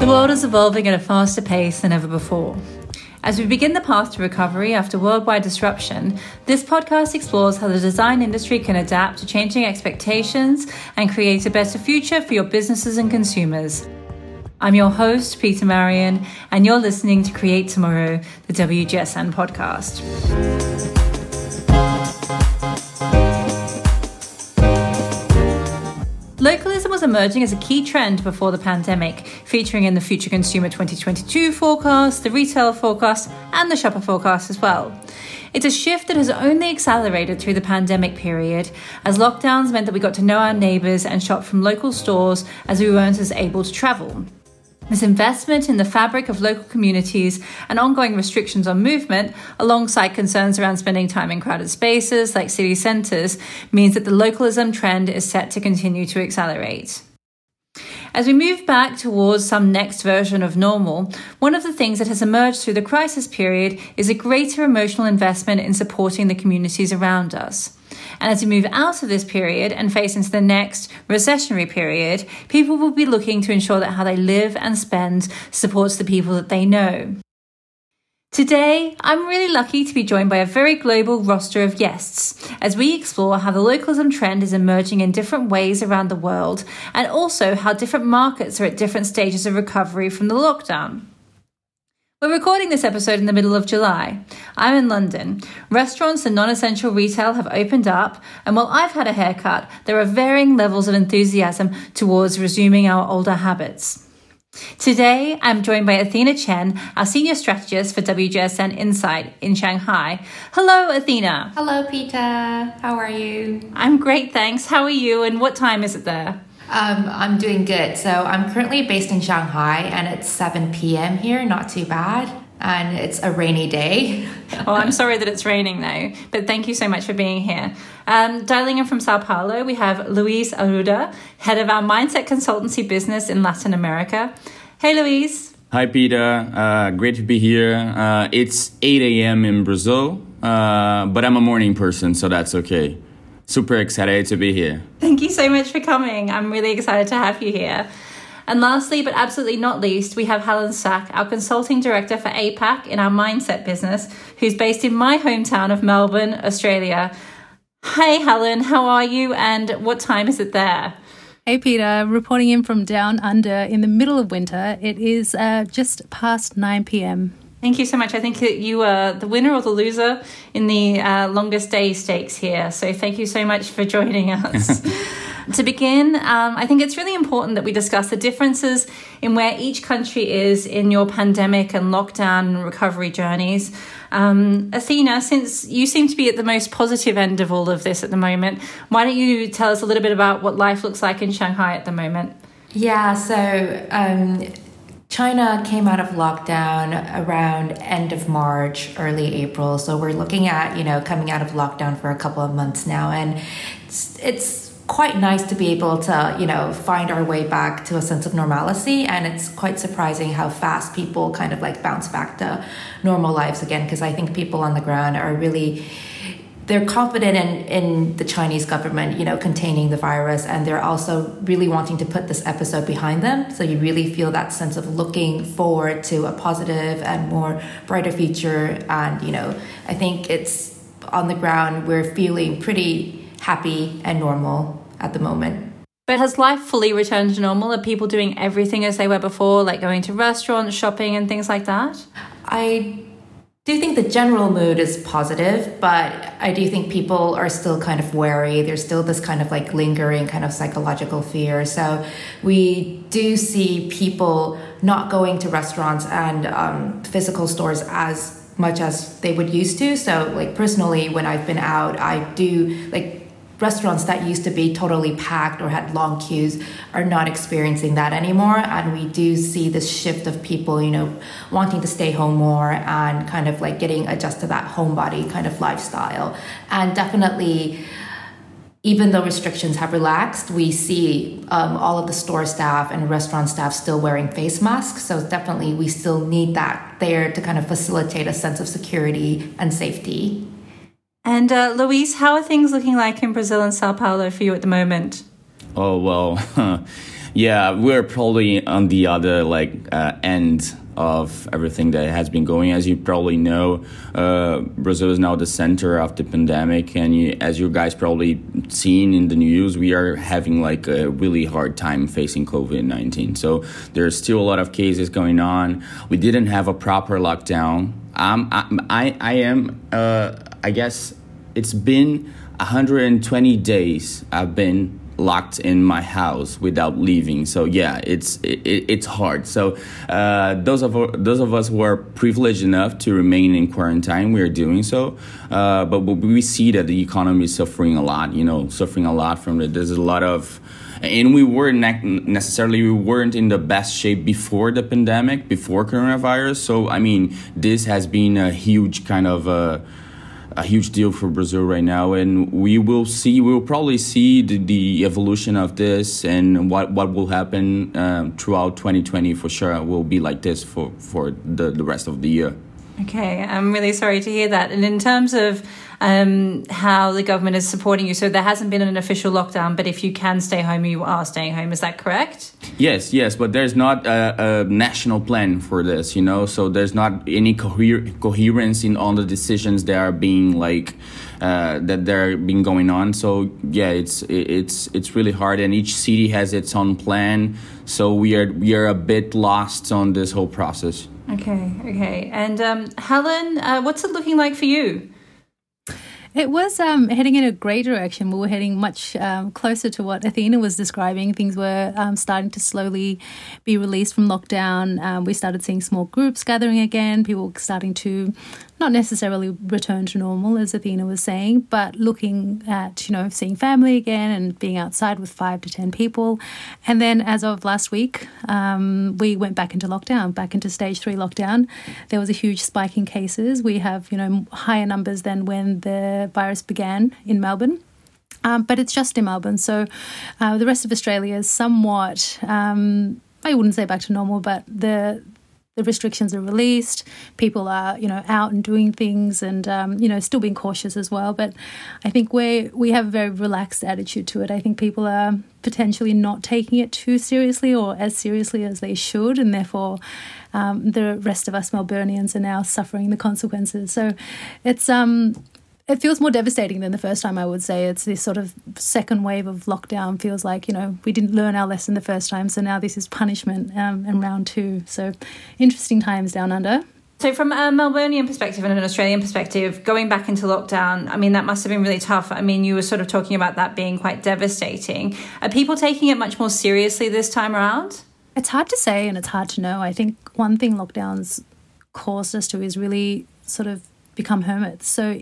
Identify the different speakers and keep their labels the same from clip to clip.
Speaker 1: The world is evolving at a faster pace than ever before. As we begin the path to recovery after worldwide disruption, this podcast explores how the design industry can adapt to changing expectations and create a better future for your businesses and consumers. I'm your host, Peter Marion, and you're listening to Create Tomorrow, the WGSN podcast. Was emerging as a key trend before the pandemic, featuring in the Future Consumer 2022 forecast, the retail forecast, and the shopper forecast as well. It's a shift that has only accelerated through the pandemic period, as lockdowns meant that we got to know our neighbours and shop from local stores as we weren't as able to travel. This investment in the fabric of local communities and ongoing restrictions on movement, alongside concerns around spending time in crowded spaces like city centres, means that the localism trend is set to continue to accelerate. As we move back towards some next version of normal, one of the things that has emerged through the crisis period is a greater emotional investment in supporting the communities around us. And as we move out of this period and face into the next recessionary period, people will be looking to ensure that how they live and spend supports the people that they know. Today, I'm really lucky to be joined by a very global roster of guests as we explore how the localism trend is emerging in different ways around the world and also how different markets are at different stages of recovery from the lockdown. We're recording this episode in the middle of July. I'm in London. Restaurants and non essential retail have opened up, and while I've had a haircut, there are varying levels of enthusiasm towards resuming our older habits. Today, I'm joined by Athena Chen, our senior strategist for WGSN Insight in Shanghai. Hello, Athena.
Speaker 2: Hello, Peter. How are you?
Speaker 1: I'm great, thanks. How are you, and what time is it there?
Speaker 2: Um, I'm doing good. So I'm currently based in Shanghai and it's 7 p.m. here, not too bad. And it's a rainy day.
Speaker 1: well, I'm sorry that it's raining though, but thank you so much for being here. Um, dialing in from Sao Paulo, we have Luis Arruda, head of our mindset consultancy business in Latin America. Hey, Luis.
Speaker 3: Hi, Peter. Uh, great to be here. Uh, it's 8 a.m. in Brazil, uh, but I'm a morning person, so that's okay super excited to be here.
Speaker 1: Thank you so much for coming. I'm really excited to have you here. And lastly, but absolutely not least, we have Helen Sack, our consulting director for APAC in our mindset business, who's based in my hometown of Melbourne, Australia. Hi, Helen, how are you? And what time is it there?
Speaker 4: Hey, Peter, reporting in from down under in the middle of winter. It is uh, just past 9 p.m.
Speaker 1: Thank you so much. I think that you are the winner or the loser in the uh, longest day stakes here. So thank you so much for joining us. to begin, um, I think it's really important that we discuss the differences in where each country is in your pandemic and lockdown recovery journeys. Um, Athena, since you seem to be at the most positive end of all of this at the moment, why don't you tell us a little bit about what life looks like in Shanghai at the moment?
Speaker 2: Yeah, so um, China came out of lockdown around end of March, early April. So we're looking at, you know, coming out of lockdown for a couple of months now. And it's, it's quite nice to be able to, you know, find our way back to a sense of normalcy. And it's quite surprising how fast people kind of like bounce back to normal lives again. Because I think people on the ground are really they're confident in, in the Chinese government, you know, containing the virus, and they're also really wanting to put this episode behind them. So you really feel that sense of looking forward to a positive and more brighter future. And you know, I think it's on the ground we're feeling pretty happy and normal at the moment.
Speaker 1: But has life fully returned to normal? Are people doing everything as they were before, like going to restaurants, shopping, and things like that?
Speaker 2: I do think the general mood is positive, but I do think people are still kind of wary. There's still this kind of like lingering kind of psychological fear. So we do see people not going to restaurants and um, physical stores as much as they would used to. So like personally, when I've been out, I do like restaurants that used to be totally packed or had long queues are not experiencing that anymore and we do see this shift of people you know wanting to stay home more and kind of like getting adjusted to that homebody kind of lifestyle and definitely even though restrictions have relaxed, we see um, all of the store staff and restaurant staff still wearing face masks. So definitely, we still need that there to kind of facilitate a sense of security and safety.
Speaker 1: And uh, Luis, how are things looking like in Brazil and Sao Paulo for you at the moment?
Speaker 3: Oh, well, yeah, we're probably on the other like uh, end of everything that has been going. As you probably know, uh, Brazil is now the center of the pandemic, and you, as you guys probably seen in the news, we are having like a really hard time facing COVID nineteen. So there's still a lot of cases going on. We didn't have a proper lockdown. Um, I, I, am. Uh, I guess it's been 120 days. I've been locked in my house without leaving. So yeah, it's it, it's hard. So uh, those of those of us who are privileged enough to remain in quarantine, we are doing so. Uh, but we see that the economy is suffering a lot. You know, suffering a lot from it. There's a lot of and we weren't necessarily we weren't in the best shape before the pandemic before coronavirus so i mean this has been a huge kind of uh, a huge deal for Brazil right now, and we will see. We will probably see the, the evolution of this and what what will happen um, throughout 2020 for sure. Will be like this for for the the rest of the year.
Speaker 1: Okay, I'm really sorry to hear that. And in terms of um, how the government is supporting you, so there hasn't been an official lockdown, but if you can stay home, you are staying home. Is that correct?
Speaker 3: Yes, yes, but there's not a, a national plan for this, you know. So there's not any coher- coherence in all the decisions that are being like. Uh, that they're being going on. So yeah, it's it's it's really hard, and each city has its own plan. So we are we are a bit lost on this whole process.
Speaker 1: Okay, okay. And um, Helen, uh, what's it looking like for you?
Speaker 4: It was um, heading in a great direction. We were heading much um, closer to what Athena was describing. Things were um, starting to slowly be released from lockdown. Um, we started seeing small groups gathering again, people starting to not necessarily return to normal, as Athena was saying, but looking at, you know, seeing family again and being outside with five to 10 people. And then as of last week, um, we went back into lockdown, back into stage three lockdown. There was a huge spike in cases. We have, you know, higher numbers than when the virus began in Melbourne. Um, but it's just in Melbourne. So uh, the rest of Australia is somewhat. Um, I wouldn't say back to normal, but the the restrictions are released. People are, you know, out and doing things, and um, you know, still being cautious as well. But I think we we have a very relaxed attitude to it. I think people are potentially not taking it too seriously or as seriously as they should, and therefore. Um, the rest of us Melburnians are now suffering the consequences. So it's um, it feels more devastating than the first time, I would say. It's this sort of second wave of lockdown feels like, you know, we didn't learn our lesson the first time, so now this is punishment um, in round two. So interesting times down under.
Speaker 1: So, from a Melburnian perspective and an Australian perspective, going back into lockdown, I mean, that must have been really tough. I mean, you were sort of talking about that being quite devastating. Are people taking it much more seriously this time around?
Speaker 4: It's hard to say and it's hard to know. I think one thing lockdowns caused us to is really sort of become hermits. So,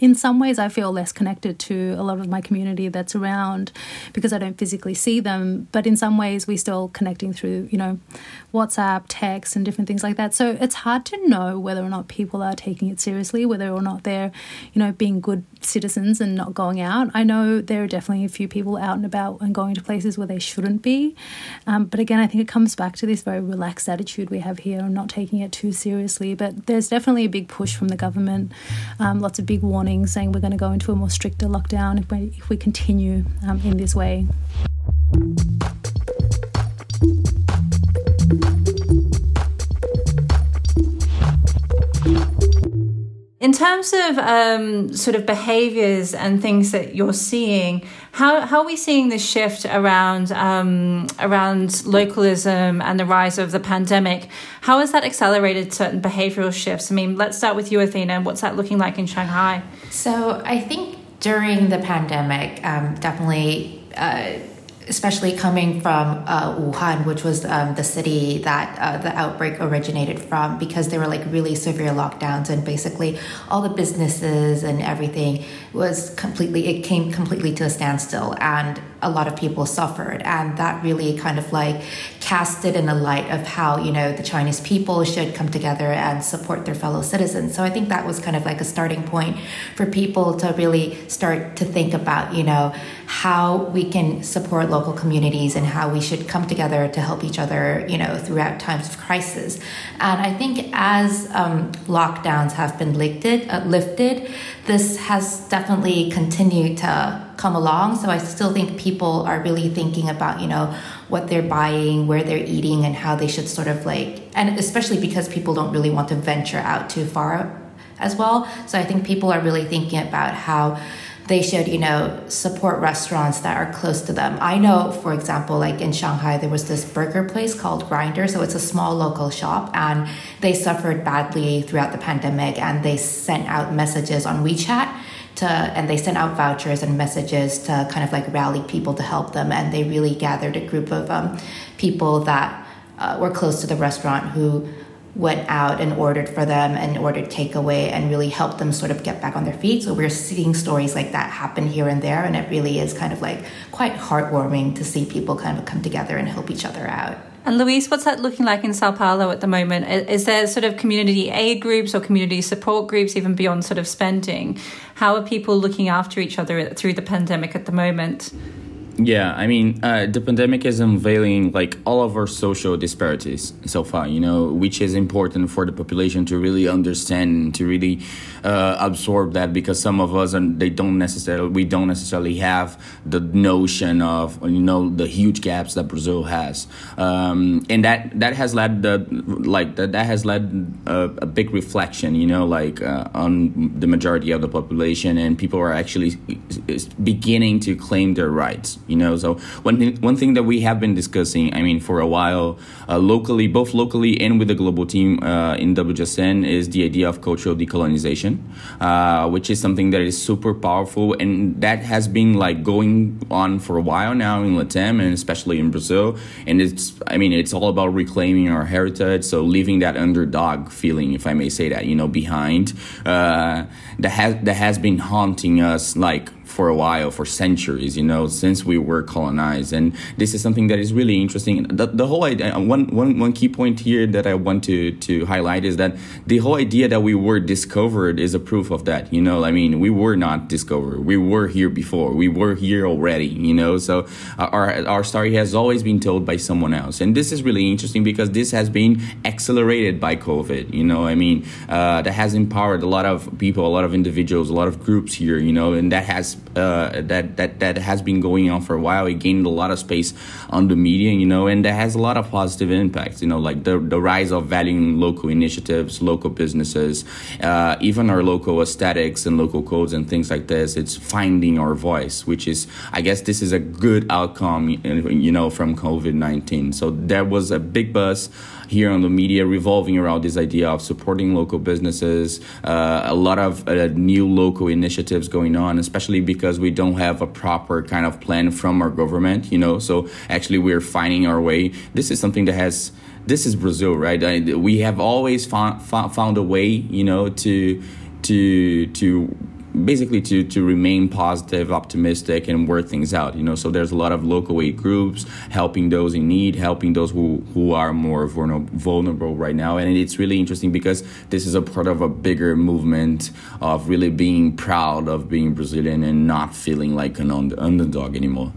Speaker 4: in some ways I feel less connected to a lot of my community that's around because I don't physically see them. But in some ways, we're still connecting through, you know, WhatsApp, text, and different things like that. So it's hard to know whether or not people are taking it seriously, whether or not they're, you know, being good citizens and not going out. I know there are definitely a few people out and about and going to places where they shouldn't be. Um, but again, I think it comes back to this very relaxed attitude we have here and not taking it too seriously. But there's definitely a big push from the government, um, lots of big warnings saying we're going to go into a more stricter lockdown if we, if we continue um, in this way.
Speaker 1: In terms of um, sort of behaviors and things that you're seeing, how, how are we seeing this shift around um, around localism and the rise of the pandemic? How has that accelerated certain behavioral shifts? I mean, let's start with you, Athena. What's that looking like in Shanghai?
Speaker 2: So I think during the pandemic, um, definitely. Uh, especially coming from uh, Wuhan, which was um, the city that uh, the outbreak originated from, because there were like really severe lockdowns, and basically all the businesses and everything was completely, it came completely to a standstill, and a lot of people suffered. And that really kind of like cast it in a light of how, you know, the Chinese people should come together and support their fellow citizens. So I think that was kind of like a starting point for people to really start to think about, you know, how we can support local communities and how we should come together to help each other, you know, throughout times of crisis. And I think as um, lockdowns have been lifted, uh, lifted, this has definitely continued to come along. So I still think people are really thinking about, you know, what they're buying, where they're eating, and how they should sort of like, and especially because people don't really want to venture out too far as well. So I think people are really thinking about how they should, you know, support restaurants that are close to them. I know, for example, like in Shanghai, there was this burger place called Grinder. So it's a small local shop, and they suffered badly throughout the pandemic, and they sent out messages on WeChat. To, and they sent out vouchers and messages to kind of like rally people to help them and they really gathered a group of um, people that uh, were close to the restaurant who went out and ordered for them and ordered takeaway and really helped them sort of get back on their feet. So we're seeing stories like that happen here and there, and it really is kind of like quite heartwarming to see people kind of come together and help each other out.
Speaker 1: And Luis, what's that looking like in Sao Paulo at the moment? Is there sort of community aid groups or community support groups, even beyond sort of spending? How are people looking after each other through the pandemic at the moment?
Speaker 3: Yeah, I mean, uh, the pandemic is unveiling like all of our social disparities so far, you know, which is important for the population to really understand, to really uh, absorb that because some of us and they don't necessarily, we don't necessarily have the notion of, you know, the huge gaps that Brazil has. Um, and that, that has led the, like, that, that has led a, a big reflection, you know, like uh, on the majority of the population and people are actually beginning to claim their rights you know? So one thing one thing that we have been discussing i mean for a while uh, locally both locally and with the global team uh, in WGSN is the idea of cultural decolonization uh, which is something that is super powerful. And that has been like going on for a while now in Latam and especially in Brazil. And it's i mean it's all about reclaiming our heritage. So leaving that underdog feeling if i may say that you know behind uh, that has that has been haunting us like for a while, for centuries, you know, since we were colonized. And this is something that is really interesting. The, the whole idea, uh, one, one, one key point here that I want to, to highlight is that the whole idea that we were discovered is a proof of that. You know, I mean, we were not discovered. We were here before. We were here already, you know, so uh, our, our story has always been told by someone else. And this is really interesting because this has been accelerated by COVID, you know, I mean, uh, that has empowered a lot of people, a lot of individuals, a lot of groups here, you know, and that has uh, that that that has been going on for a while. It gained a lot of space on the media, you know, and that has a lot of positive impacts. You know, like the the rise of valuing local initiatives, local businesses, uh, even our local aesthetics and local codes and things like this. It's finding our voice, which is, I guess, this is a good outcome, you know, from COVID nineteen. So there was a big buzz here on the media revolving around this idea of supporting local businesses, uh, a lot of uh, new local initiatives going on, especially because we don't have a proper kind of plan from our government, you know. So actually, we're finding our way. This is something that has this is Brazil, right? I, we have always found, found a way, you know, to to to basically to to remain positive, optimistic, and work things out. You know, so there's a lot of local aid groups helping those in need, helping those who who are more vulnerable right now, and it's really interesting because this is a part of a bigger movement of really being proud of being Brazilian and not feeling like an underdog anymore.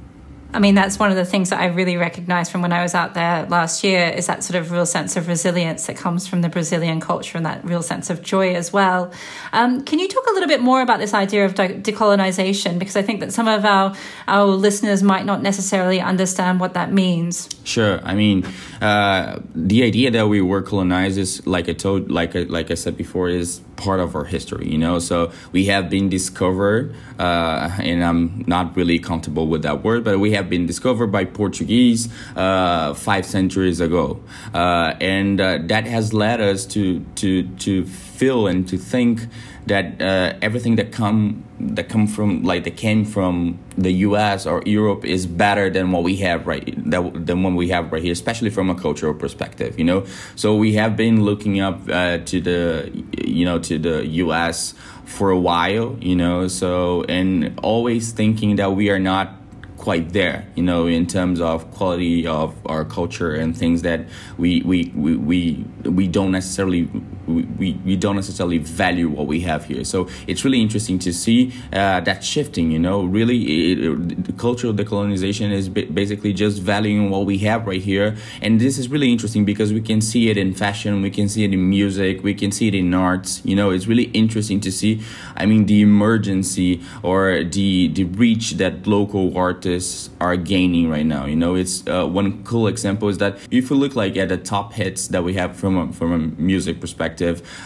Speaker 1: I mean, that's one of the things that I really recognized from when I was out there last year is that sort of real sense of resilience that comes from the Brazilian culture and that real sense of joy as well. Um, can you talk a little bit more about this idea of de- decolonization? Because I think that some of our, our listeners might not necessarily understand what that means.
Speaker 3: Sure. I mean, uh, the idea that we were colonized is, like I told, like like I said before, is part of our history, you know. So we have been discovered, uh, and I'm not really comfortable with that word, but we have been discovered by Portuguese uh, five centuries ago, uh, and uh, that has led us to to to feel and to think that uh, everything that come that come from like that came from the U.S. or Europe is better than what we have right that, than what we have right here, especially from a cultural perspective. You know, so we have been looking up uh, to the you know to the U.S. for a while. You know, so and always thinking that we are not quite there, you know, in terms of quality of our culture and things that we we we we, we don't necessarily we, we don't necessarily value what we have here. So it's really interesting to see uh, that shifting. You know, really, it, it, the cultural decolonization is basically just valuing what we have right here, and this is really interesting because we can see it in fashion, we can see it in music, we can see it in arts. You know, it's really interesting to see. I mean, the emergency or the the reach that local artists are gaining right now. You know, it's uh, one cool example is that if you look like at the top hits that we have from a, from a music perspective,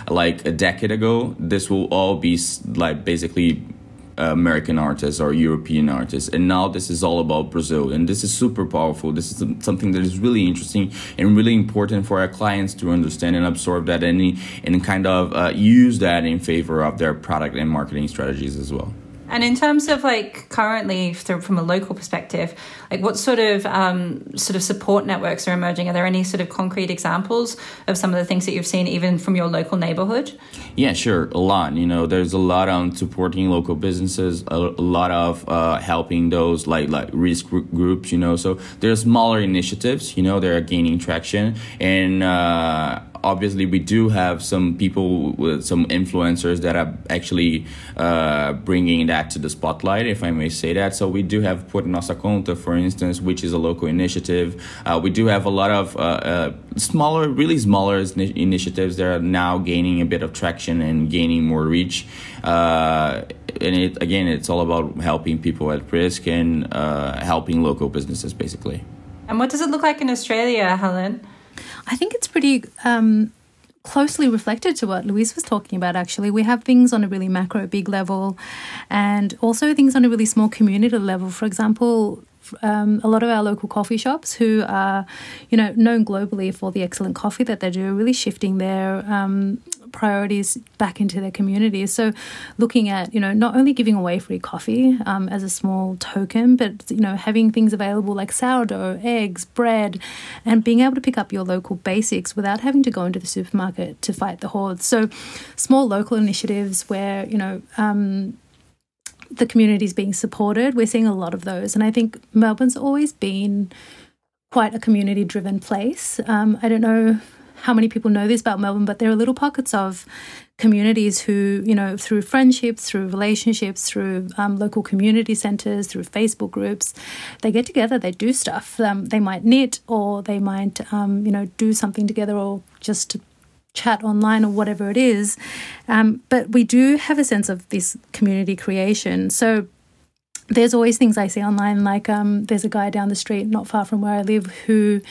Speaker 3: like a decade ago, this will all be like basically American artists or European artists. And now this is all about Brazil. And this is super powerful. This is something that is really interesting and really important for our clients to understand and absorb that and, and kind of uh, use that in favor of their product and marketing strategies as well.
Speaker 1: And in terms of like currently from a local perspective, like what sort of um, sort of support networks are emerging? Are there any sort of concrete examples of some of the things that you've seen even from your local neighborhood?
Speaker 3: Yeah, sure, a lot. You know, there's a lot on supporting local businesses, a, lot of uh, helping those like like risk groups. You know, so there's smaller initiatives. You know, they're gaining traction and. Uh, obviously we do have some people with some influencers that are actually uh, bringing that to the spotlight if i may say that. So we do have Por Nossa Conta for instance which is a local initiative. Uh, we do have a lot of uh, uh smaller really smaller initiatives that are now gaining a bit of traction and gaining more reach. Uh, and it again it's all about helping people at risk and uh, helping local businesses basically.
Speaker 1: And what does it look like in australia helen?
Speaker 4: I think it's pretty um, closely reflected to what Luis was talking about, actually. We have things on a really macro, big level, and also things on a really small community level. For example, um, a lot of our local coffee shops who are, you know, known globally for the excellent coffee that they do, are really shifting their um, priorities back into their communities. So, looking at you know not only giving away free coffee um, as a small token, but you know having things available like sourdough, eggs, bread, and being able to pick up your local basics without having to go into the supermarket to fight the hordes. So, small local initiatives where you know. Um, the community is being supported. We're seeing a lot of those. And I think Melbourne's always been quite a community driven place. Um, I don't know how many people know this about Melbourne, but there are little pockets of communities who, you know, through friendships, through relationships, through um, local community centres, through Facebook groups, they get together, they do stuff. Um, they might knit or they might, um, you know, do something together or just chat online or whatever it is. Um, but we do have a sense of this community creation. So there's always things I see online, like um, there's a guy down the street, not far from where I live, who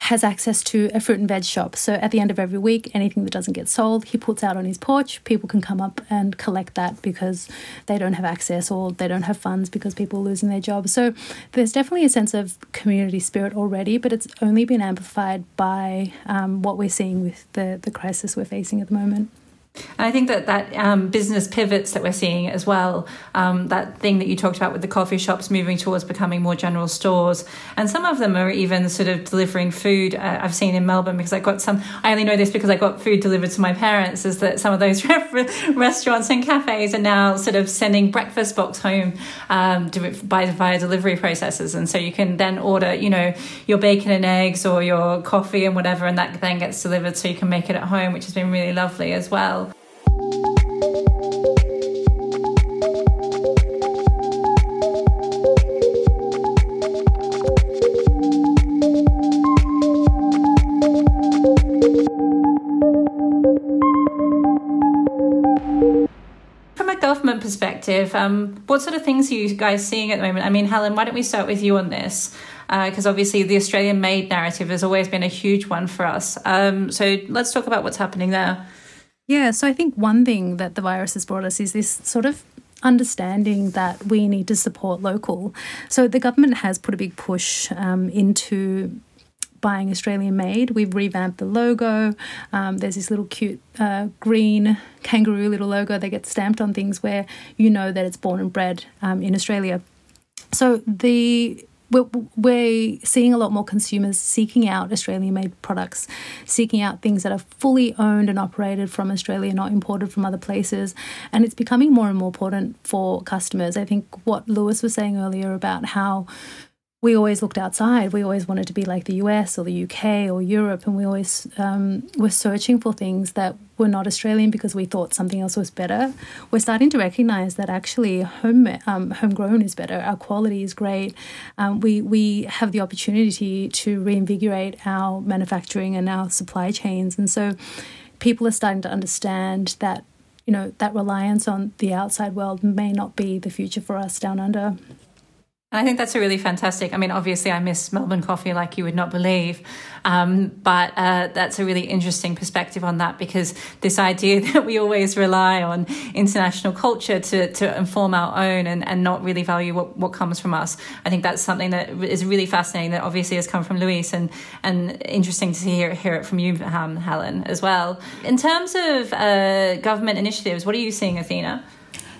Speaker 4: has access to a fruit and veg shop. So at the end of every week, anything that doesn't get sold, he puts out on his porch. People can come up and collect that because they don't have access or they don't have funds because people are losing their jobs. So there's definitely a sense of community spirit already, but it's only been amplified by um, what we're seeing with the, the crisis we're facing at the moment.
Speaker 1: And I think that that um, business pivots that we're seeing as well, um, that thing that you talked about with the coffee shops moving towards becoming more general stores, and some of them are even sort of delivering food. Uh, I've seen in Melbourne because I got some. I only know this because I got food delivered to my parents. Is that some of those restaurants and cafes are now sort of sending breakfast box home um, by via delivery processes, and so you can then order, you know, your bacon and eggs or your coffee and whatever, and that then gets delivered, so you can make it at home, which has been really lovely as well. Perspective, um, what sort of things are you guys seeing at the moment? I mean, Helen, why don't we start with you on this? Because uh, obviously, the Australian made narrative has always been a huge one for us. Um, so let's talk about what's happening there.
Speaker 4: Yeah, so I think one thing that the virus has brought us is this sort of understanding that we need to support local. So the government has put a big push um, into buying Australian made. We've revamped the logo. Um, there's this little cute uh, green kangaroo little logo that gets stamped on things where you know that it's born and bred um, in Australia. So the we're, we're seeing a lot more consumers seeking out Australian made products, seeking out things that are fully owned and operated from Australia, not imported from other places. And it's becoming more and more important for customers. I think what Lewis was saying earlier about how we always looked outside. We always wanted to be like the US or the UK or Europe, and we always um, were searching for things that were not Australian because we thought something else was better. We're starting to recognize that actually home um, homegrown is better. Our quality is great. Um, we we have the opportunity to reinvigorate our manufacturing and our supply chains, and so people are starting to understand that you know that reliance on the outside world may not be the future for us down under.
Speaker 1: I think that's a really fantastic. I mean, obviously, I miss Melbourne coffee like you would not believe, um, but uh, that's a really interesting perspective on that because this idea that we always rely on international culture to, to inform our own and, and not really value what, what comes from us. I think that's something that is really fascinating. That obviously has come from Luis and and interesting to hear hear it from you, um, Helen, as well. In terms of uh, government initiatives, what are you seeing, Athena?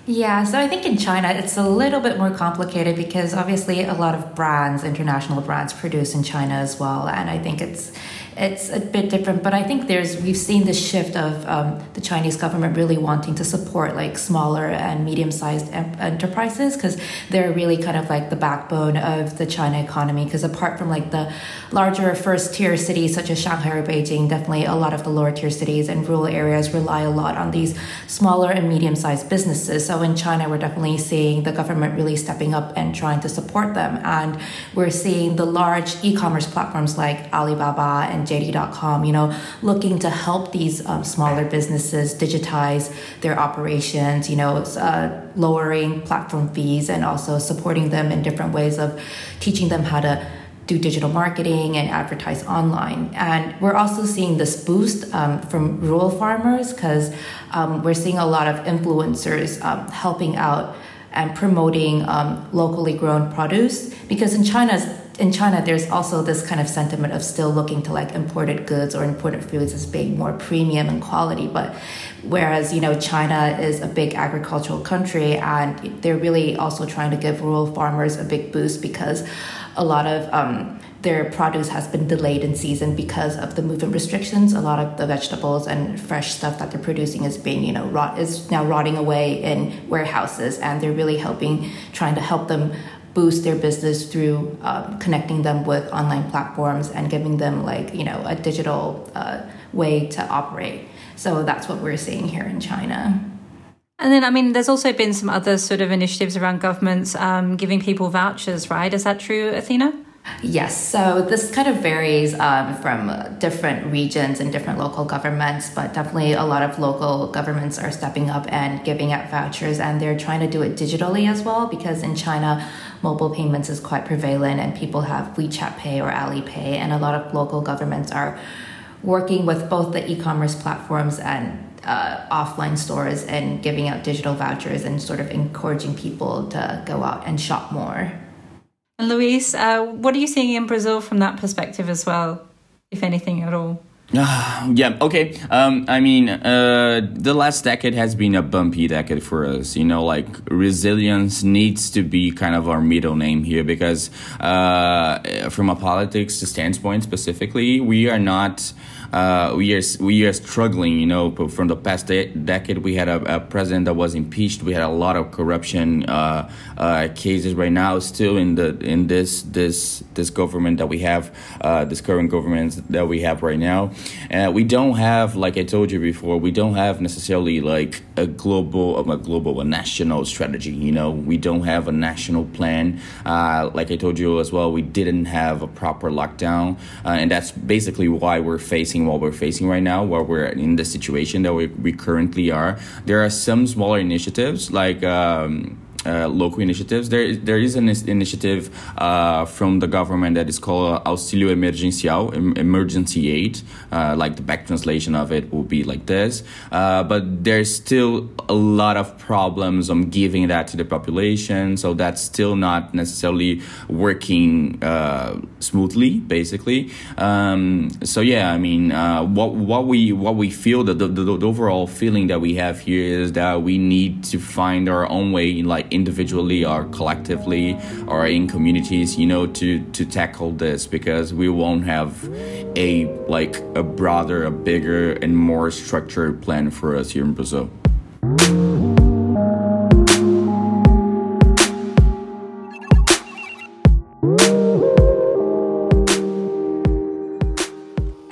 Speaker 2: Yeah, so I think in China it's a little bit more complicated because obviously a lot of brands, international brands, produce in China as well, and I think it's it's a bit different. But I think there's we've seen this shift of um, the Chinese government really wanting to support like smaller and medium-sized enterprises because they're really kind of like the backbone of the China economy. Because apart from like the larger first-tier cities such as Shanghai or Beijing, definitely a lot of the lower-tier cities and rural areas rely a lot on these smaller and medium-sized businesses. So in China, we're definitely seeing the government really stepping up and trying to support them, and we're seeing the large e-commerce platforms like Alibaba and JD.com, you know, looking to help these um, smaller businesses digitize their operations, you know, uh, lowering platform fees and also supporting them in different ways of teaching them how to do digital marketing and advertise online. And we're also seeing this boost um, from rural farmers because um, we're seeing a lot of influencers um, helping out and promoting um, locally grown produce because in China's in China, there's also this kind of sentiment of still looking to like imported goods or imported foods as being more premium and quality. But whereas, you know, China is a big agricultural country and they're really also trying to give rural farmers a big boost because a lot of um, their produce has been delayed in season because of the movement restrictions. A lot of the vegetables and fresh stuff that they're producing is being, you know, rot is now rotting away in warehouses, and they're really helping, trying to help them boost their business through um, connecting them with online platforms and giving them like you know a digital uh, way to operate so that's what we're seeing here in china
Speaker 1: and then, I mean, there's also been some other sort of initiatives around governments um, giving people vouchers, right? Is that true, Athena?
Speaker 2: Yes, so this kind of varies um, from different regions and different local governments, but definitely a lot of local governments are stepping up and giving out vouchers, and they're trying to do it digitally as well because in China, mobile payments is quite prevalent and people have WeChat Pay or Alipay, and a lot of local governments are working with both the e commerce platforms and uh, offline stores and giving out digital vouchers and sort of encouraging people to go out and shop more.
Speaker 1: And Luis, uh, what are you seeing in Brazil from that perspective as well, if anything at all?
Speaker 3: Uh, yeah, okay. Um, I mean, uh, the last decade has been a bumpy decade for us. You know, like resilience needs to be kind of our middle name here because, uh, from a politics standpoint specifically, we are not uh, we are we are struggling. You know, from the past de- decade, we had a, a, president that was impeached. We had a lot of corruption uh, uh, cases right now, still in the in this this this government that we have, uh, this current government that we have right now. We don't have, like I told you before, we don't have necessarily like a global a global a national strategy. You know, we don't have a national plan. Uh, like I told you as well, we didn't have a proper lockdown, uh, and that's basically why we're facing facing what we're facing right now, where we're in the situation that we, we currently are. There are some smaller initiatives like. Um, uh, local initiatives. There, there is an initiative uh, from the government that is called Auxílio Emergencial, emergency aid. Uh, like the back translation of it will be like this. Uh, but there's still a lot of problems on giving that to the population, so that's still not necessarily working uh, smoothly, basically. Um, so yeah, I mean, what what we what we feel the, the, the overall feeling that we have here is that we need to find our own way, in like individually or collectively or in communities, you know, to to tackle this because we won't have a like a broader, a bigger, and more structured plan for us here in Brazil.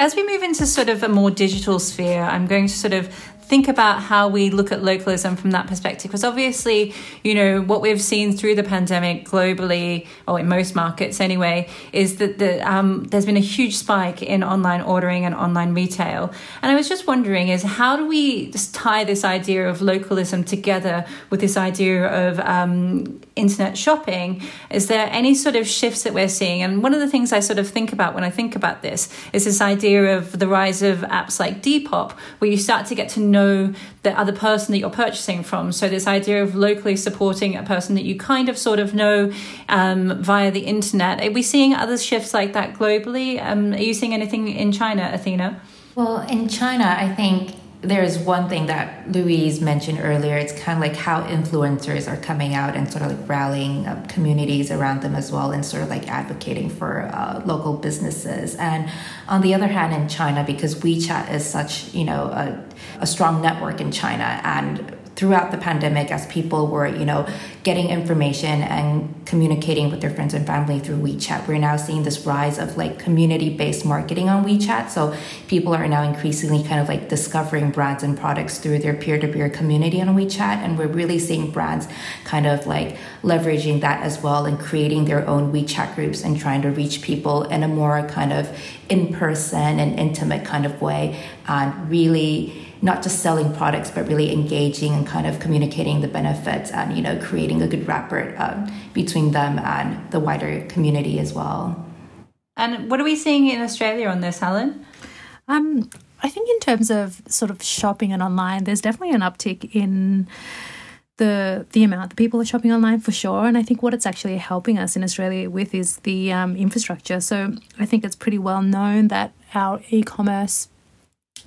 Speaker 1: As we move into sort of a more digital sphere, I'm going to sort of think about how we look at localism from that perspective. Because obviously, you know, what we've seen through the pandemic globally, or in most markets anyway, is that the, um, there's been a huge spike in online ordering and online retail. And I was just wondering is how do we tie this idea of localism together with this idea of um, internet shopping? Is there any sort of shifts that we're seeing? And one of the things I sort of think about when I think about this is this idea of the rise of apps like Depop, where you start to get to know know the other person that you're purchasing from. So this idea of locally supporting a person that you kind of sort of know um, via the internet. Are we seeing other shifts like that globally? Um, are you seeing anything in China, Athena?
Speaker 2: Well, in China, I think there's one thing that Luis mentioned earlier. It's kind of like how influencers are coming out and sort of like rallying communities around them as well, and sort of like advocating for uh, local businesses. And on the other hand, in China, because WeChat is such you know a, a strong network in China, and throughout the pandemic as people were, you know, getting information and communicating with their friends and family through WeChat. We're now seeing this rise of like community-based marketing on WeChat. So people are now increasingly kind of like discovering brands and products through their peer-to-peer community on WeChat. And we're really seeing brands kind of like leveraging that as well and creating their own WeChat groups and trying to reach people in a more kind of in-person and intimate kind of way and really not just selling products, but really engaging and kind of communicating the benefits and, you know, creating a good rapport um, between them and the wider community as well.
Speaker 1: And what are we seeing in Australia on this, Helen?
Speaker 4: Um, I think in terms of sort of shopping and online, there's definitely an uptick in the the amount that people are shopping online for sure. And I think what it's actually helping us in Australia with is the um, infrastructure. So I think it's pretty well known that our e-commerce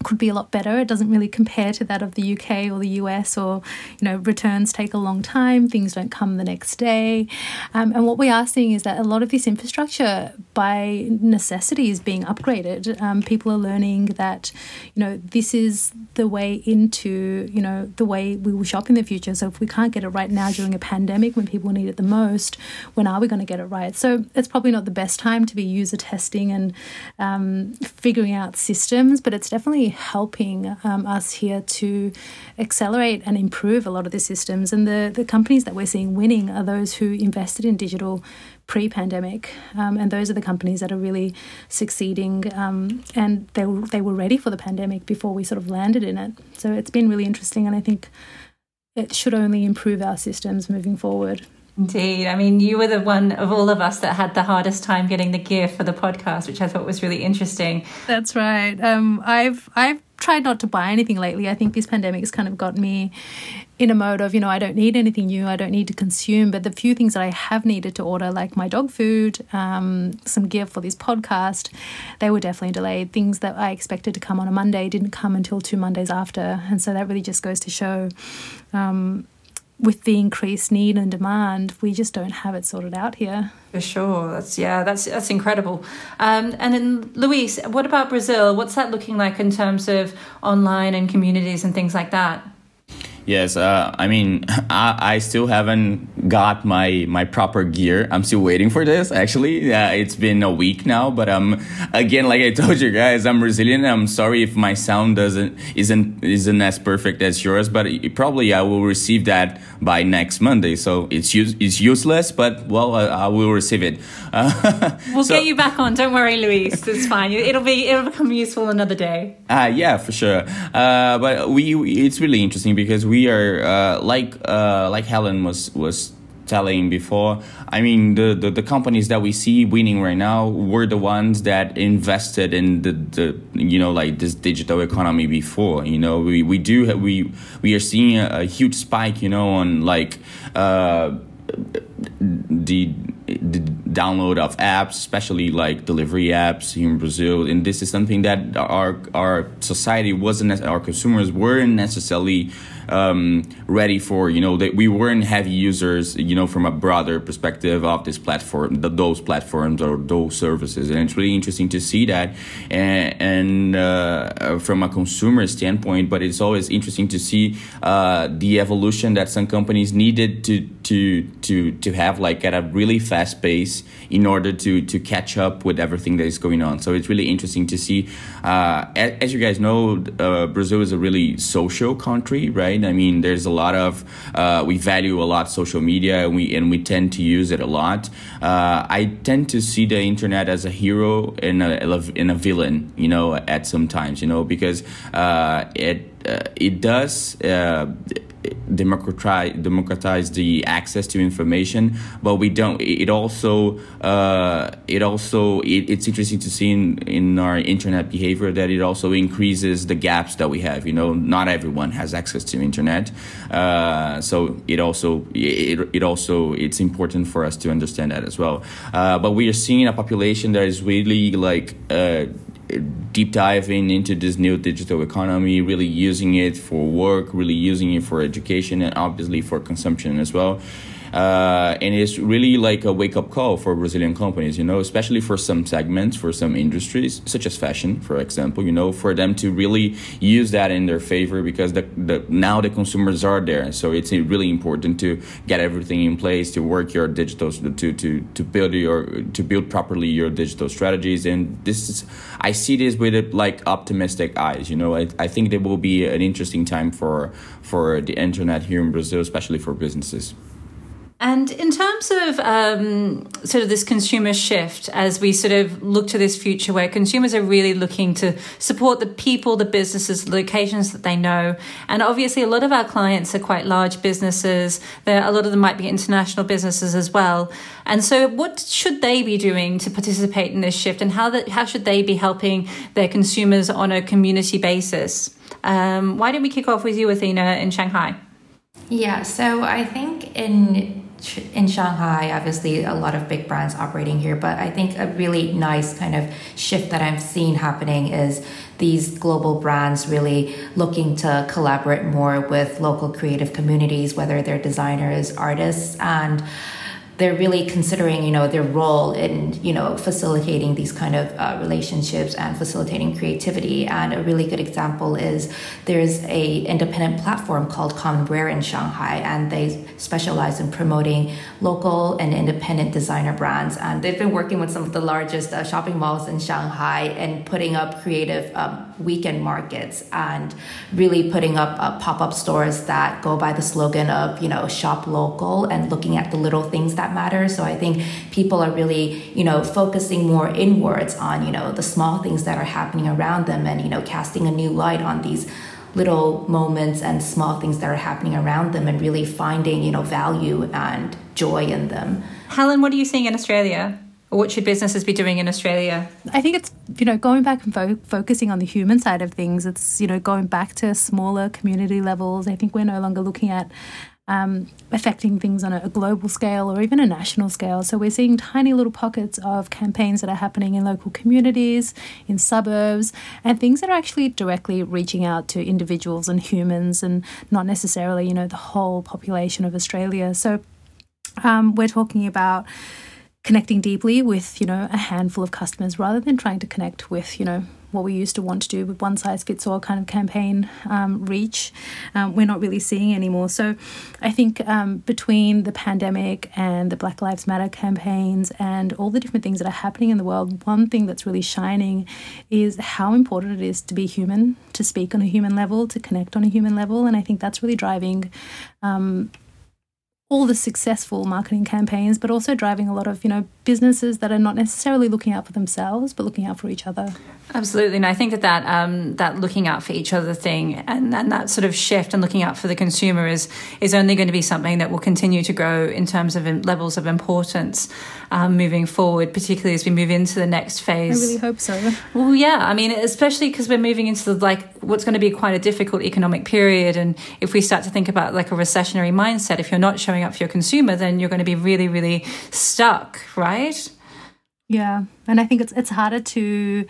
Speaker 4: could be a lot better. It doesn't really compare to that of the UK or the US, or you know, returns take a long time. Things don't come the next day, um, and what we are seeing is that a lot of this infrastructure, by necessity, is being upgraded. Um, people are learning that you know this is the way into you know the way we will shop in the future. So if we can't get it right now during a pandemic when people need it the most, when are we going to get it right? So it's probably not the best time to be user testing and um, figuring out systems, but it's definitely helping um, us here to accelerate and improve a lot of the systems. And the, the companies that we're seeing winning are those who invested in digital pre pandemic. Um, and those are the companies that are really succeeding. Um, and they, they were ready for the pandemic before we sort of landed in it. So it's been really interesting. And I think it should only improve our systems moving forward.
Speaker 1: Indeed. I mean, you were the one of all of us that had the hardest time getting the gear for the podcast, which I thought was really interesting.
Speaker 4: That's right. Um, I've I've tried not to buy anything lately. I think this pandemic has kind of got me in a mode of, you know, I don't need anything new, I don't need to consume. But the few things that I have needed to order, like my dog food, um, some gear for this podcast, they were definitely delayed. Things that I expected to come on a Monday didn't come until two Mondays after. And so that really just goes to show um, with the increased need and demand, we just don't have it sorted out here.
Speaker 1: For sure, that's yeah, that's that's incredible. Um, and then, Luis, what about Brazil? What's that looking like in terms of online and communities and things like that?
Speaker 3: Yes, uh, I mean, I, I, still haven't got my my proper gear. I'm still waiting for this. Actually, uh, it's been a week now, but um, again, like I told you guys, I'm resilient. I'm sorry if my sound doesn't isn't isn't as perfect as yours, but it, probably I will receive that by next Monday. So it's use, it's useless, but well, I, I will receive it.
Speaker 1: Uh, we'll so, get you back on. Don't worry, Luis. It's fine. It'll be it'll become useful another day.
Speaker 3: Ah, yeah, for sure. Uh, but we it's really interesting because we are uh, like uh, like Helen was was telling before. I mean, the, the, the, companies that we see winning right now were the ones that invested in the, the you know like this digital economy before. You know, we, we do we we are seeing a, a huge spike. You know, on like uh, the the download of apps, especially like delivery apps here in Brazil, and this is something that our our society wasn't our consumers weren't necessarily um, ready for you know that we weren't heavy users you know from a broader perspective of this platform those platforms or those services. And it's really interesting to see that and, and uh, from a consumer standpoint but it's always interesting to see uh, the evolution that some companies needed to to to to have like at a really fast pace in order to to catch up with everything that is going on. So it's really interesting to see uh, as you guys know uh, Brazil is a really social country right I mean there's a lot of uh, we value a lot social media and we and we tend to use it a lot. Uh, I tend to see the internet as a hero and a, and a villain you know at some times you know because uh, it it does democratize democratize the access to information but we don't it also uh, it also it, it's interesting to see in, in our internet behavior that it also increases the gaps that we have you know not everyone has access to internet uh, so it also it, it also it's important for us to understand that as well. Uh, but we are seeing a population that is really like uh, deep diving into this new digital economy, really using it for work, really using it for education, and obviously for consumption as well. Uh, and it's really like a wake up call for Brazilian companies, you know, especially for some segments, for some industries, such as fashion, for example, you know, for them to really use that in their favor because the, the now the consumers are there. So it's really important to get everything in place to work your digital to to to build your to build properly your digital strategies. And this is I see this with like optimistic eyes. You know, I, I think there will be an interesting time for for the internet here in Brazil, especially for businesses.
Speaker 1: And in terms of um, sort of this consumer shift, as we sort of look to this future where consumers are really looking to support the people, the businesses, the locations that they know, and obviously a lot of our clients are quite large businesses. There, a lot of them might be international businesses as well. And so, what should they be doing to participate in this shift, and how that how should they be helping their consumers on a community basis? Um, why don't we kick off with you, Athena, in Shanghai?
Speaker 2: Yeah, so I think in in Shanghai, obviously a lot of big brands operating here, but I think a really nice kind of shift that I'm seeing happening is these global brands really looking to collaborate more with local creative communities, whether they're designers, artists, and they're really considering you know their role in you know facilitating these kind of uh, relationships and facilitating creativity. And a really good example is there's a independent platform called commonwear in shanghai and they specialize in promoting local and independent designer brands. And they've been working with some of the largest uh, shopping malls in shanghai and putting up creative um, weekend markets and really putting up uh, pop-up stores that go by the slogan of you know shop local and looking at the little things that matter. So I think people are really, you know, focusing more inwards on, you know, the small things that are happening around them and, you know, casting a new light on these little moments and small things that are happening around them and really finding, you know, value and joy in them.
Speaker 1: Helen, what are you seeing in Australia? What should businesses be doing in Australia?
Speaker 4: I think it's you know going back and fo- focusing on the human side of things. It's you know going back to smaller community levels. I think we're no longer looking at um, affecting things on a, a, global scale or even a national scale. So we're seeing tiny little pockets of campaigns that are happening in local communities, in suburbs, and things that are actually directly reaching out to individuals and humans and not necessarily, you know, the whole population of Australia. So um, we're talking about connecting deeply with, you know, a handful of customers rather than trying to connect with, you know, what we used to want to do with one size fits all kind of campaign um, reach, um, we're not really seeing anymore. So I think um, between the pandemic and the Black Lives Matter campaigns and all the different things that are happening in the world, one thing that's really shining is how important it is to be human, to speak on a human level, to connect on a human level. And I think that's really driving um, all the successful marketing campaigns, but also driving a lot of, you know, businesses that are not necessarily looking out for themselves, but looking out for each other.
Speaker 1: Absolutely, and I think that that um, that looking out for each other thing and, and that sort of shift and looking out for the consumer is is only going to be something that will continue to grow in terms of levels of importance um, moving forward, particularly as we move into the next phase.
Speaker 4: I really hope so.
Speaker 1: Well, yeah, I mean, especially because we're moving into the, like what's going to be quite a difficult economic period, and if we start to think about like a recessionary mindset, if you're not showing up for your consumer, then you're going to be really, really stuck, right?
Speaker 4: Yeah, and I think it's it's harder to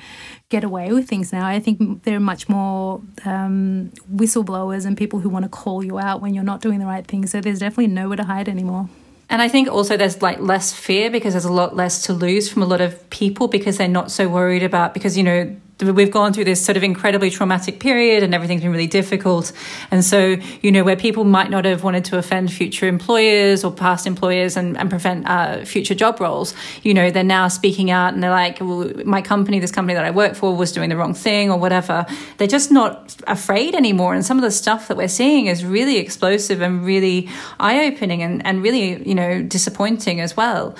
Speaker 4: get away with things now. I think there are much more um, whistleblowers and people who want to call you out when you're not doing the right thing. So there's definitely nowhere to hide anymore.
Speaker 1: And I think also there's like less fear because there's a lot less to lose from a lot of people because they're not so worried about because you know we've gone through this sort of incredibly traumatic period and everything's been really difficult. And so, you know, where people might not have wanted to offend future employers or past employers and, and prevent uh, future job roles, you know, they're now speaking out and they're like, well, my company, this company that I work for was doing the wrong thing or whatever. They're just not afraid anymore. And some of the stuff that we're seeing is really explosive and really eye opening and, and really, you know, disappointing as well.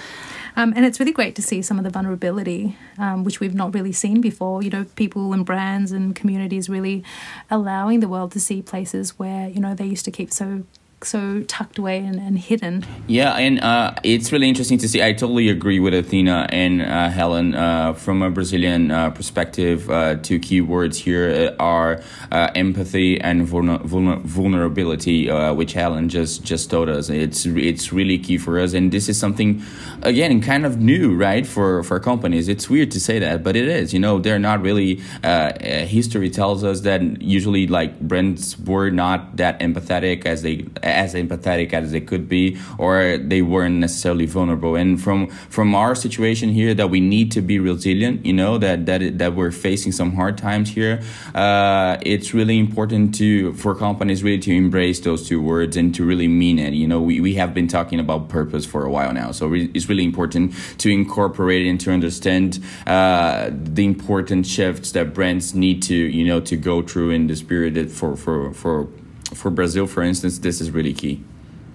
Speaker 4: Um, and it's really great to see some of the vulnerability, um, which we've not really seen before. You know, people and brands and communities really allowing the world to see places where, you know, they used to keep so so tucked away and, and hidden.
Speaker 3: Yeah, and uh, it's really interesting to see. I totally agree with Athena and uh, Helen. Uh, from a Brazilian uh, perspective, uh, two key words here are uh, empathy and vulner- vulner- vulnerability, which Helen just just told us. It's it's really key for us, and this is something, again, kind of new, right, for for companies. It's weird to say that, but it is. You know, they're not really. history tells us that usually, like brands were not that empathetic as they as empathetic as they could be, or they weren't necessarily vulnerable. And from from our situation here, that we need to be resilient. You know that that that we're facing some hard times here. Uh, it's really important to for companies really to embrace those two words and to really mean it. You know, we, we have been talking about purpose for a while now, so re- it's really important to incorporate it and to understand uh, the important shifts that brands need to you know to go through in this period for for for for Brazil, for instance, this is really key.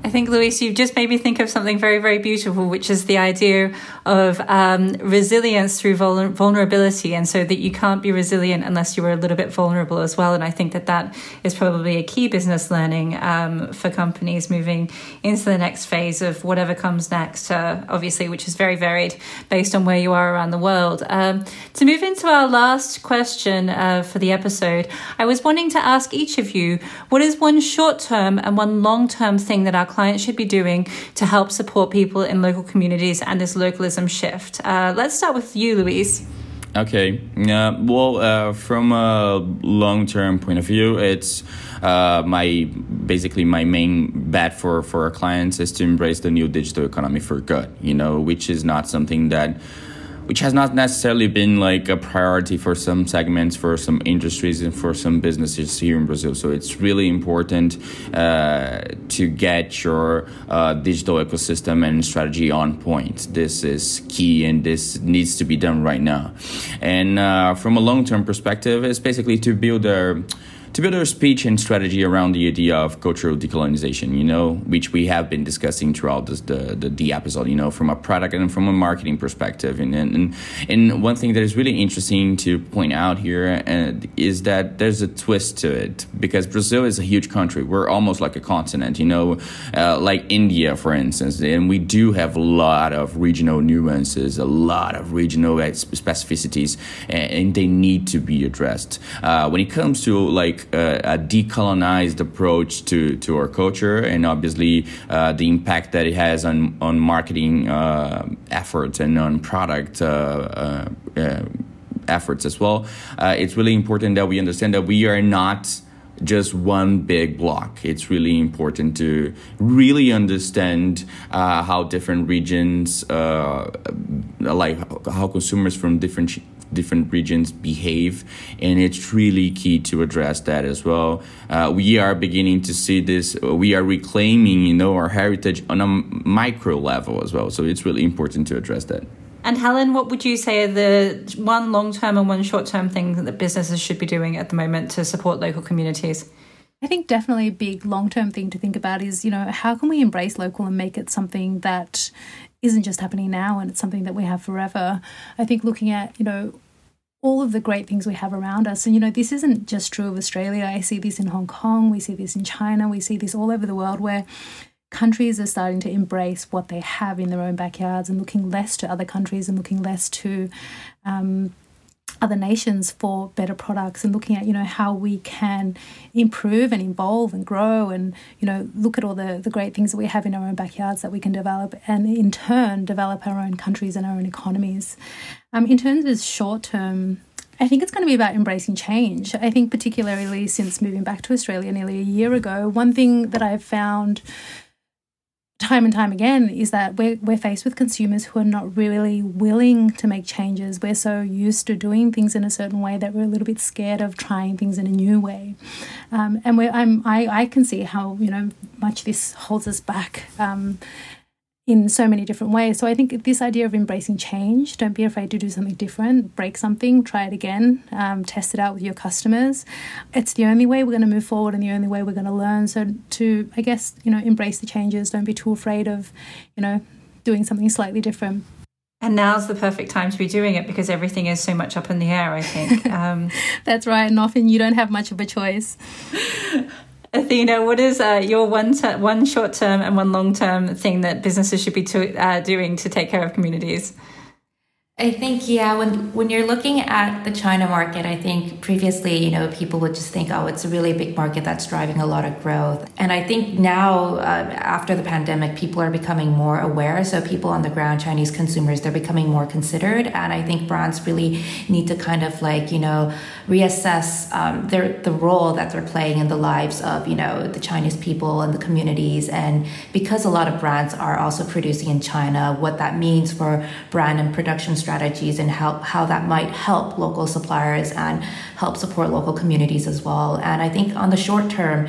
Speaker 1: I think, Luis, you've just made me think of something very, very beautiful, which is the idea of um, resilience through vul- vulnerability. And so that you can't be resilient unless you are a little bit vulnerable as well. And I think that that is probably a key business learning um, for companies moving into the next phase of whatever comes next, uh, obviously, which is very varied based on where you are around the world. Um, to move into our last question uh, for the episode, I was wanting to ask each of you what is one short term and one long term thing that our clients should be doing to help support people in local communities and this localism shift. Uh, let's start with you, Luis.
Speaker 3: Okay. Uh, well, uh, from a long-term point of view, it's uh, my basically my main bet for for our clients is to embrace the new digital economy for good. You know, which is not something that which has not necessarily been like a priority for some segments, for some industries, and for some businesses here in Brazil. So it's really important uh, to get your uh, digital ecosystem and strategy on point. This is key, and this needs to be done right now. And uh, from a long-term perspective, it's basically to build a to build our speech and strategy around the idea of cultural decolonization, you know, which we have been discussing throughout this, the, the, the episode, you know, from a product and from a marketing perspective. And, and, and one thing that is really interesting to point out here uh, is that there's a twist to it because Brazil is a huge country. We're almost like a continent, you know, uh, like India, for instance. And we do have a lot of regional nuances, a lot of regional specificities, and they need to be addressed. Uh, when it comes to like a decolonized approach to, to our culture and obviously uh, the impact that it has on, on marketing uh, efforts and on product uh, uh, uh, efforts as well. it's really important that we understand that we are not just one big block. It's really important to really understand uh, how different regions, uh, like how consumers from different different regions behave, and it's really key to address that as well. Uh, we are beginning to see this. We are reclaiming, you know, our heritage on a micro level as well. So it's really important to address that.
Speaker 1: And Helen, what would you say are the one long term and one short term thing that businesses should be doing at the moment to support local communities?
Speaker 4: I think definitely a big long term thing to think about is, you know, how can we embrace local and make it something that isn't just happening now and it's something that we have forever. I think looking at, you know, all of the great things we have around us. And, you know, this isn't just true of Australia. I see this in Hong Kong, we see this in China, we see this all over the world where countries are starting to embrace what they have in their own backyards and looking less to other countries and looking less to um, other nations for better products and looking at you know how we can improve and evolve and grow and you know look at all the, the great things that we have in our own backyards that we can develop and in turn develop our own countries and our own economies um, in terms of short term I think it's going to be about embracing change. I think, particularly since moving back to Australia nearly a year ago, one thing that I've found time and time again is that we're, we're faced with consumers who are not really willing to make changes. We're so used to doing things in a certain way that we're a little bit scared of trying things in a new way. Um, and I'm, I, I can see how, you know, much this holds us back. Um, in so many different ways. So I think this idea of embracing change, don't be afraid to do something different, break something, try it again, um, test it out with your customers. It's the only way we're going to move forward and the only way we're going to learn. So to, I guess, you know, embrace the changes. Don't be too afraid of, you know, doing something slightly different.
Speaker 1: And now's the perfect time to be doing it because everything is so much up in the air, I think. Um,
Speaker 4: That's right. And often you don't have much of a choice.
Speaker 1: Athena, what is uh, your one ter- one short term and one long term thing that businesses should be to, uh, doing to take care of communities?
Speaker 2: I think yeah, when when you're looking at the China market, I think previously, you know, people would just think, oh, it's a really big market that's driving a lot of growth. And I think now, uh, after the pandemic, people are becoming more aware. So people on the ground, Chinese consumers, they're becoming more considered. And I think brands really need to kind of like you know reassess um, their the role that they're playing in the lives of you know the Chinese people and the communities. And because a lot of brands are also producing in China, what that means for brand and production strategies and how, how that might help local suppliers and help support local communities as well. And I think on the short term,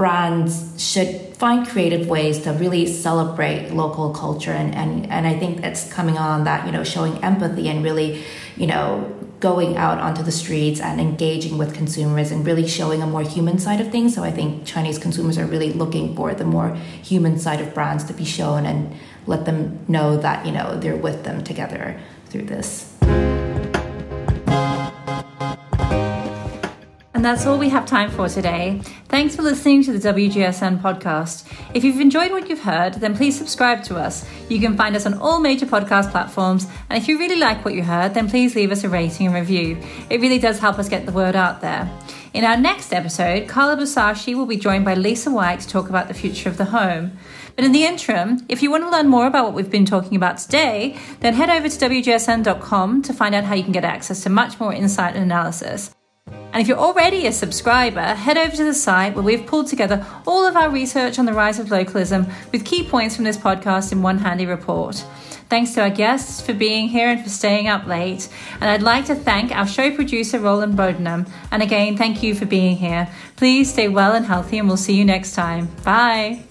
Speaker 2: brands should find creative ways to really celebrate local culture and, and, and I think it's coming on that, you know, showing empathy and really, you know, going out onto the streets and engaging with consumers and really showing a more human side of things. So I think Chinese consumers are really looking for the more human side of brands to be shown and let them know that, you know, they're with them together through this.
Speaker 1: And that's all we have time for today. Thanks for listening to the WGSN podcast. If you've enjoyed what you've heard, then please subscribe to us. You can find us on all major podcast platforms. And if you really like what you heard, then please leave us a rating and review. It really does help us get the word out there. In our next episode, Carla Buzasi will be joined by Lisa White to talk about the future of the home. But in the interim, if you want to learn more about what we've been talking about today, then head over to WGSN.com to find out how you can get access to much more insight and analysis. And if you're already a subscriber, head over to the site where we've pulled together all of our research on the rise of localism with key points from this podcast in one handy report. Thanks to our guests for being here and for staying up late. And I'd like to thank our show producer, Roland Bodenham. And again, thank you for being here. Please stay well and healthy, and we'll see you next time. Bye.